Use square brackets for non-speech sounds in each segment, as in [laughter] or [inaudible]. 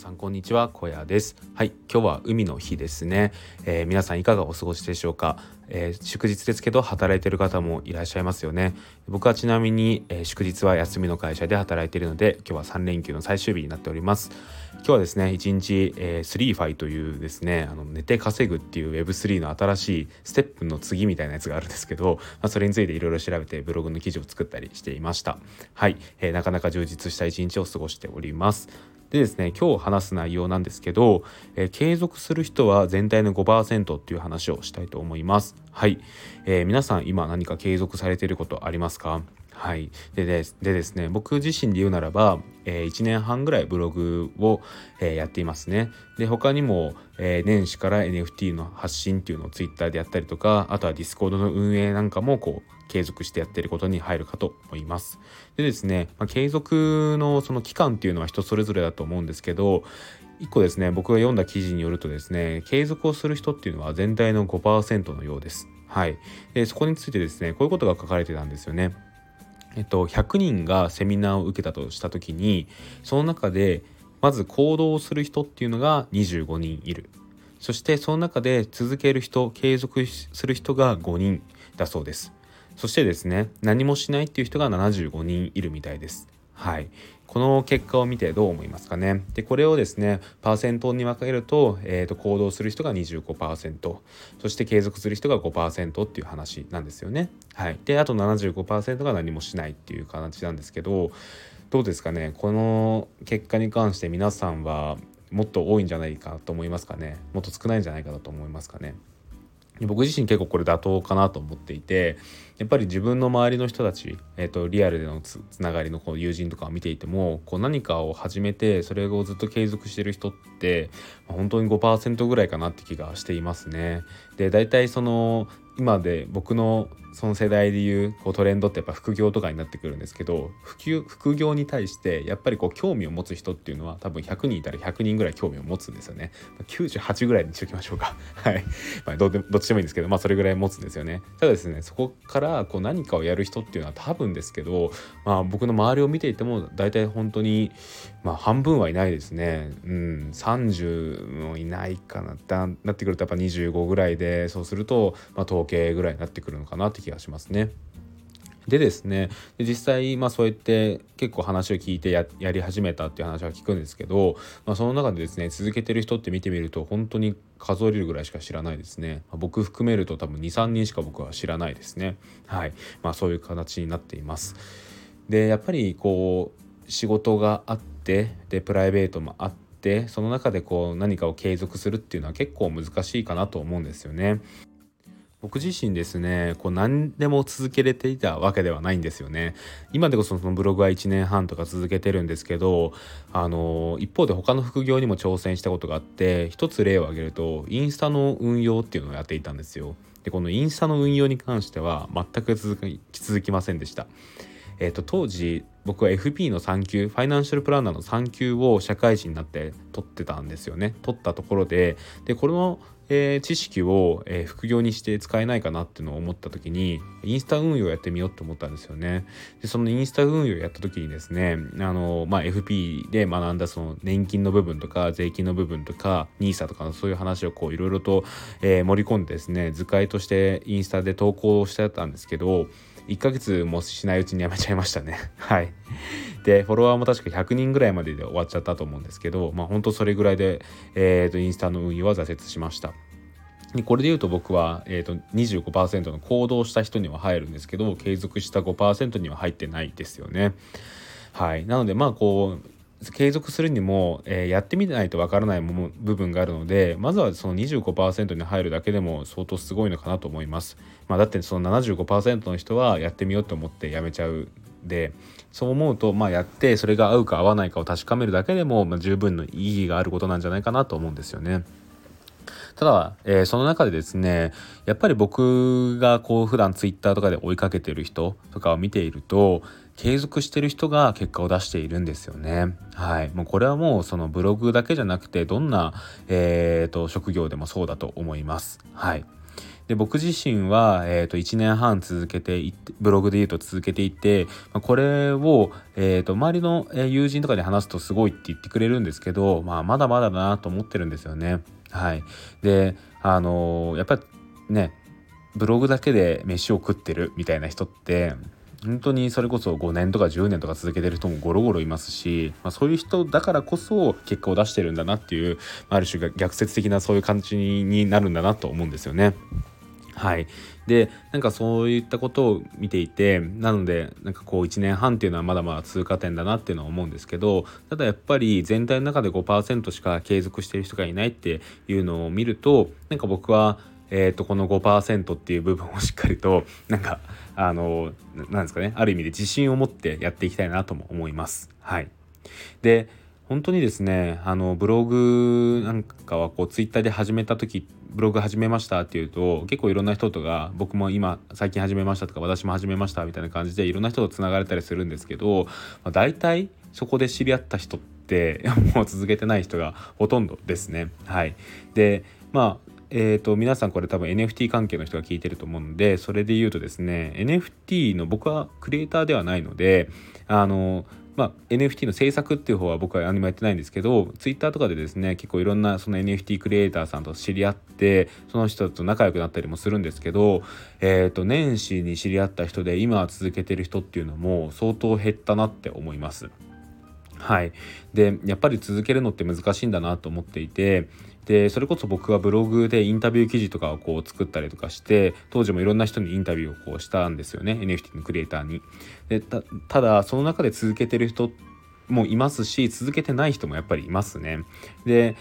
さんこんにちは。小屋です。はい今日は海の日ですね、えー、皆さんいかがお過ごしでしょうか、えー、祝日ですけど働いている方もいらっしゃいますよね。僕はちなみに、えー、祝日は休みの会社で働いているので今日は3連休の最終日になっております。今日はですね1日、えー、 SleeFi というですねあの寝て稼ぐっていう Web3 の新しい STEPN の次みたいなやつがあるんですけど、まあ、それについていろいろ調べてブログの記事を作ったりしていました。はい、えー、なかなか充実した一日を過ごしております。でですね今日話す内容なんですけど、えー、継続する人は全体の5%っていう話をしたいと思います。はい、えー、皆さん今何か継続されていることありますか？はい。でですでですね僕自身で言うならば、えー、1年半ぐらいブログを、えー、やっていますね。で他にも、えー、年始から NFT の発信っていうのを Twitter でやったりとかあとは Discord の運営なんかもこう継続してやってることに入るかと思います。でですね、まあ、継続のその期間っていうのは人それぞれだと思うんですけど1個ですね僕が読んだ記事によるとですね継続をする人っていうのは全体の5%のようです。はい。でそこについてですねこういうことが書かれてたんですよね。えっと、100人がセミナーを受けたとした時にその中でまず行動する人っていうのが25人いる。そしてその中で続ける人継続する人が5人だそうです。そしてですね何もしないっていう人が75人いるみたいです。はい。この結果を見てどう思いますかね？でこれをですねパーセントに分けると,、えーと、行動する人が25%そして継続する人が5%っていう話なんですよね。はい、であと75%が何もしないっていう形なんですけどどうですかね？この結果に関して皆さんはもっと多いんじゃないかと思いますかね？もっと少ないんじゃないかなと思いますかね？僕自身結構これ妥当かなと思っていてやっぱり自分の周りの人たち、えーと、リアルでのつながりのこう友人とかを見ていてもこう何かを始めてそれをずっと継続してる人って本当に5%ぐらいかなって気がしていますね。で大体その今で僕のその世代でいうこうトレンドってやっぱ副業とかになってくるんですけど副業に対してやっぱりこう興味を持つ人っていうのは多分100人いたら100人ぐらい興味を持つんですよね。98ぐらいにしときましょうか。[laughs] はい、まあ、どどっちでもいいんですけどまあそれぐらい持つんですよね。ただですねそこからこう何かをやる人っていうのは多分ですけど、まあ、僕の周りを見ていても大体本当にまあ半分はいないですね。うん。30もいないかなってなってくるとやっぱ25ぐらいでそうすると、まあ、統計ぐらいになってくるのかなって気がしますね。でですねで実際まあそうやって結構話を聞いてやり始めたっていう話は聞くんですけど、まあ、その中でですね続けてる人って見てみると本当に数えるぐらいしか知らないですね、まあ、僕含めると多分23人しか僕は知らないですね。はい。まあそういう形になっています。でやっぱりこう仕事があってでプライベートもあってその中でこう何かを継続するっていうのは結構難しいかなと思うんですよね。僕自身ですねこう何でも続けれていたわけではないんですよね。今でこそそのブログは1年半とか続けてるんですけどあの一方で他の副業にも挑戦したことがあって一つ例を挙げるとインスタの運用っていうのをやっていたんですよ。でこのインスタの運用に関しては全く続き続きませんでした。えーと、当時僕は FP の3級ファイナンシャルプランナーの3級を社会人になって取ってたんですよね取ったところででこのえー、知識を、えー、副業にして使えないかなっていうのを思った時にインスタ運用やってみようと思ったんですよね。でそのインスタ運用やった時にですねあの、まあ、FP で学んだその年金の部分とか税金の部分とか NISA とかのそういう話をこういろいろと、えー、盛り込んでですね図解としてインスタで投稿してたんですけど1ヶ月もしないうちにやめちゃいましたね。[laughs] はい。で、フォロワーも確か100人ぐらいまでで終わっちゃったと思うんですけど、まあ本当それぐらいで、えっ、ー、と、インスタの運用は挫折しました。これで言うと僕は、えーと、25%の行動した人には入るんですけど継続した5%には入ってないですよね。はい、なのでまあこう継続するにも、えー、やってみないとわからない部分があるのでまずはその25%に入るだけでも相当すごいのかなと思います。まあ、だってその75%の人はやってみようと思ってやめちゃうでそう思うと、まあ、やってそれが合うか合わないかを確かめるだけでも、まあ、十分の意義があることなんじゃないかなと思うんですよね。ただ、えー、その中でですねやっぱり僕がこう普段ツイッターとかで追いかけてる人とかを見ていると継続してる人が結果を出しているんですよね。はい。もうこれはもうそのブログだけじゃなくてどんな、えーと、職業でもそうだと思います。はい。で僕自身は、えー、と1年半続けていってブログで言うと続けていて、まあ、これを、えー、と周りの友人とかに話すとすごいって言ってくれるんですけど、まあ、まだまだだなと思ってるんですよね。はい、であのー、やっぱねブログだけで飯を食ってるみたいな人って本当にそれこそ5年とか10年とか続けてる人もゴロゴロいますし、まあ、そういう人だからこそ結果を出してるんだなっていうある種逆説的なそういう感じになるんだなと思うんですよね。はい、でなんかそういったことを見ていてなのでなんかこう1年半っていうのはまだまだ通過点だなっていうのは思うんですけどただやっぱり全体の中で5%しか継続してる人がいないっていうのを見るとなんか僕はえーと、この5%っていう部分をしっかりと [laughs] なんかあのなんですかねある意味で自信を持ってやっていきたいなとも思います。はい、で本当にですねあのブログなんかはこうツイッターで始めた時ブログ始めましたっていうと結構いろんな人とか僕も今最近始めましたとか私も始めましたみたいな感じでいろんな人とつながれたりするんですけど、まあ、大体そこで知り合った人って [laughs] もう続けてない人がほとんどですね。はい、でまあえーと、皆さんこれ多分 NFT 関係の人が聞いてると思うのでそれで言うとですね NFT の僕はクリエイターではないのであのまあ、NFT の制作っていう方は僕は何もやってないんですけど Twitter とかでですね結構いろんなその NFT クリエイターさんと知り合ってその人と仲良くなったりもするんですけど、えーと、年始に知り合った人で今続けてる人っていうのも相当減ったなって思います。はい、でやっぱり続けるのって難しいんだなと思っていてでそれこそ僕はブログでインタビュー記事とかをこう作ったりとかして当時もいろんな人にインタビューをこうしたんですよね NFT のクリエイターに。でただその中で続けてる人もいますし続けてない人もやっぱりいますね。で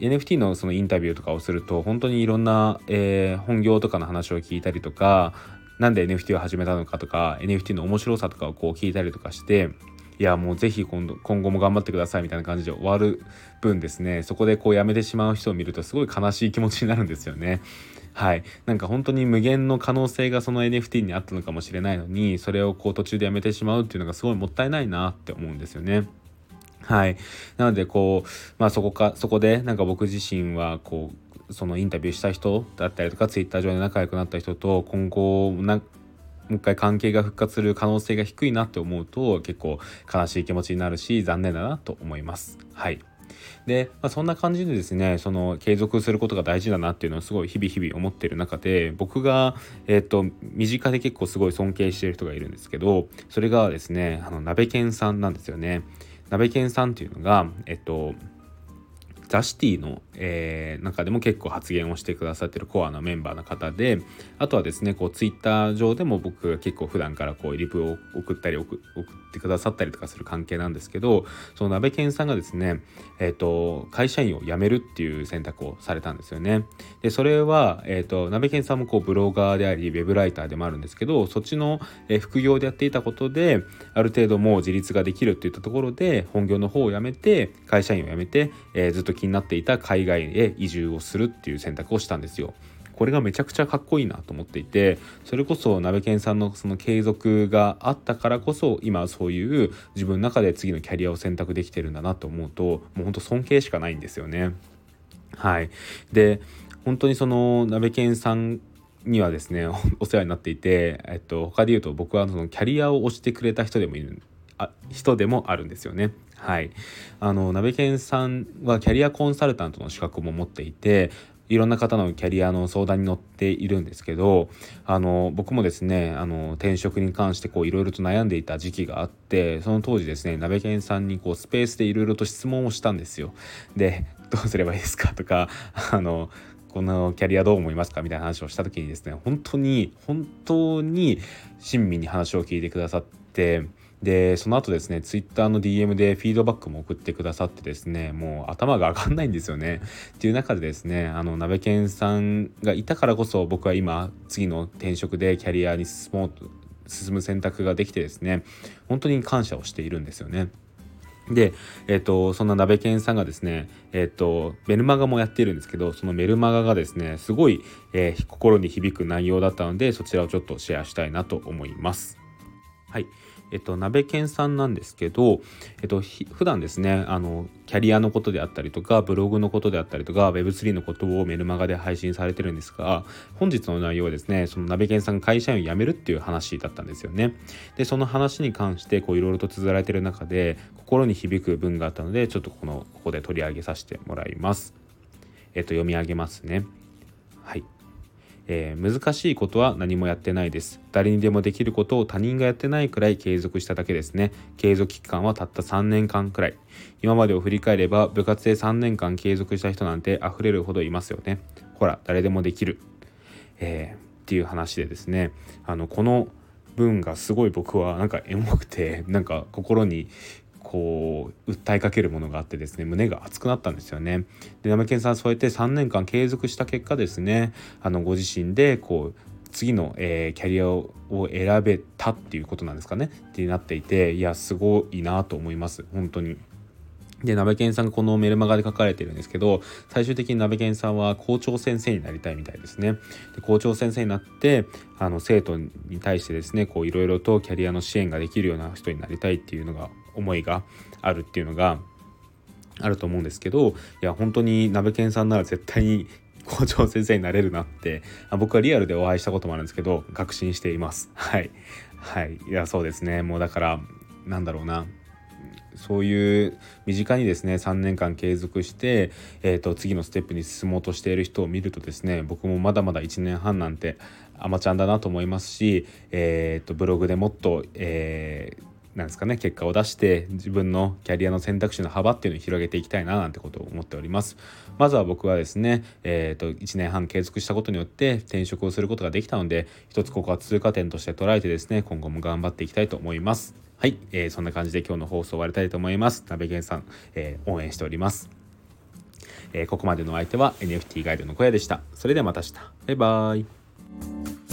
NFT のそのインタビューとかをすると本当にいろんな、えー、本業とかの話を聞いたりとか何で NFT を始めたのかとか NFT の面白さとかをこう聞いたりとかしていやもうぜひ今度今後も頑張ってくださいみたいな感じで終わる分ですねそこでこうやめてしまう人を見るとすごい悲しい気持ちになるんですよね。はい、なんか本当に無限の可能性がその NFT にあったのかもしれないのにそれをこう途中でやめてしまうっていうのがすごいもったいないなって思うんですよね。はい、なのでこう、まあ、そこかそこでなんか僕自身はこうそのインタビューした人だったりとかツイッター上で仲良くなった人と今後なもう一回関係が復活する可能性が低いなって思うと結構悲しい気持ちになるし残念だなと思います。はいで、まあ、そんな感じでですねその継続することが大事だなっていうのをすごい日々日々思ってる中で僕が、えーと、身近で結構すごい尊敬してる人がいるんですけどそれがですねあの鍋犬さんなんですよね。鍋犬さんっていうのがえっとザシティの、えー、中でも結構発言をしてくださってるコアなメンバーの方であとはですねこうツイッター上でも僕が結構普段からこうリプを送ったり送ってくださったりとかする関係なんですけどその鍋健さんがですね、えーと、会社員を辞めるっていう選択をされたんですよね。でそれは、えーと、鍋健さんもこうブロガーでありウェブライターでもあるんですけどそっちの、え、副業でやっていたことである程度もう自立ができるっていったところで本業の方を辞めて会社員を辞めて、えー、ずっと気になっていた海外へ移住をするっていう選択をしたんですよ。これがめちゃくちゃかっこいいなと思っていてそれこそ鍋健さんのその継続があったからこそ今そういう自分の中で次のキャリアを選択できてるんだなと思うともうほんと尊敬しかないんですよね。はい、で本当にその鍋健さんにはですねお世話になっていて、えっと、他で言うと僕はそのキャリアを押してくれた人でもいるあ人でもあるんですよね。はい、あの鍋健さんはキャリアコンサルタントの資格も持っていていろんな方のキャリアの相談に乗っているんですけどあの僕もですねあの転職に関していろいろと悩んでいた時期があってその当時ですね鍋健さんにこうスペースでいろいろと質問をしたんですよ。でどうすればいいですか？とかあのこのキャリアどう思いますか？みたいな話をした時にですね本当に本当に親身に話を聞いてくださってでその後ですねツイッターの DM でフィードバックも送ってくださってですねもう頭が上がんないんですよね [laughs] っていう中でですねあの鍋健さんがいたからこそ僕は今次の転職でキャリアに進もうと進む選択ができてですね本当に感謝をしているんですよね。で、えっ、と、そんな鍋健さんがですね、えっ、と、メルマガもやっているんですけど、そのメルマガがですね、すごい、えー、心に響く内容だったので、そちらをちょっとシェアしたいなと思います。はいえっと、鍋犬さんなんですけど、えっと、普段ですねあのキャリアのことであったりとかブログのことであったりとか Web3 のことをメルマガで配信されてるんですが本日の内容はですねその鍋犬さんが会社員を辞めるっていう話だったんですよね。でその話に関してこういろいろと綴られてる中で心に響く文があったのでちょっとこのここで取り上げさせてもらいます。えっと読み上げますね。はい。えー、難しいことは何もやってないです。誰にでもできることを他人がやってないくらい継続しただけですね。継続期間はたった3年間くらい。今までを振り返れば部活で3年間継続した人なんて溢れるほどいますよね。ほら誰でもできる、えー、っていう話でですね。あのこの文がすごい僕はなんかエモくてなんか心にこう訴えかけるものがあってですね胸が熱くなったんですよね。でナメケンさんそうやって3年間継続した結果ですねあのご自身でこう次の、えー、キャリアを選べたっていうことなんですかねってなっていていやすごいなと思います本当に。で、鍋健さんがこのメルマガで書かれてるんですけど、最終的に鍋健さんは校長先生になりたいみたいですね。で校長先生になって、あの、生徒に対してですね、こう、いろいろとキャリアの支援ができるような人になりたいっていうのが思いがあるっていうのがあると思うんですけどいや本当に鍋犬さんなら絶対に校長先生になれるなって僕はリアルでお会いしたこともあるんですけど確信しています。[laughs] はい。はい。いやそうですね。もうだからなんだろうな。そういう身近にですね3年間継続して、えーと、次のステップに進もうとしている人を見るとですね僕もまだまだ1年半なんてアマちゃんだなと思いますし、えーとブログでもっと、えーなんですかね結果を出して自分のキャリアの選択肢の幅っていうのを広げていきたいななんてことを思っておりますまずは僕はですねえー、と1年半継続したことによって転職をすることができたので一つここは通過点として捉えてですね今後も頑張っていきたいと思いますはい、えー、そんな感じで今日の放送終わりたいと思います鍋源さん、えー、応援しておりますえー、ここまでのお相手は NFT ガイドの小屋でした。それではまた明日。バイバーイ。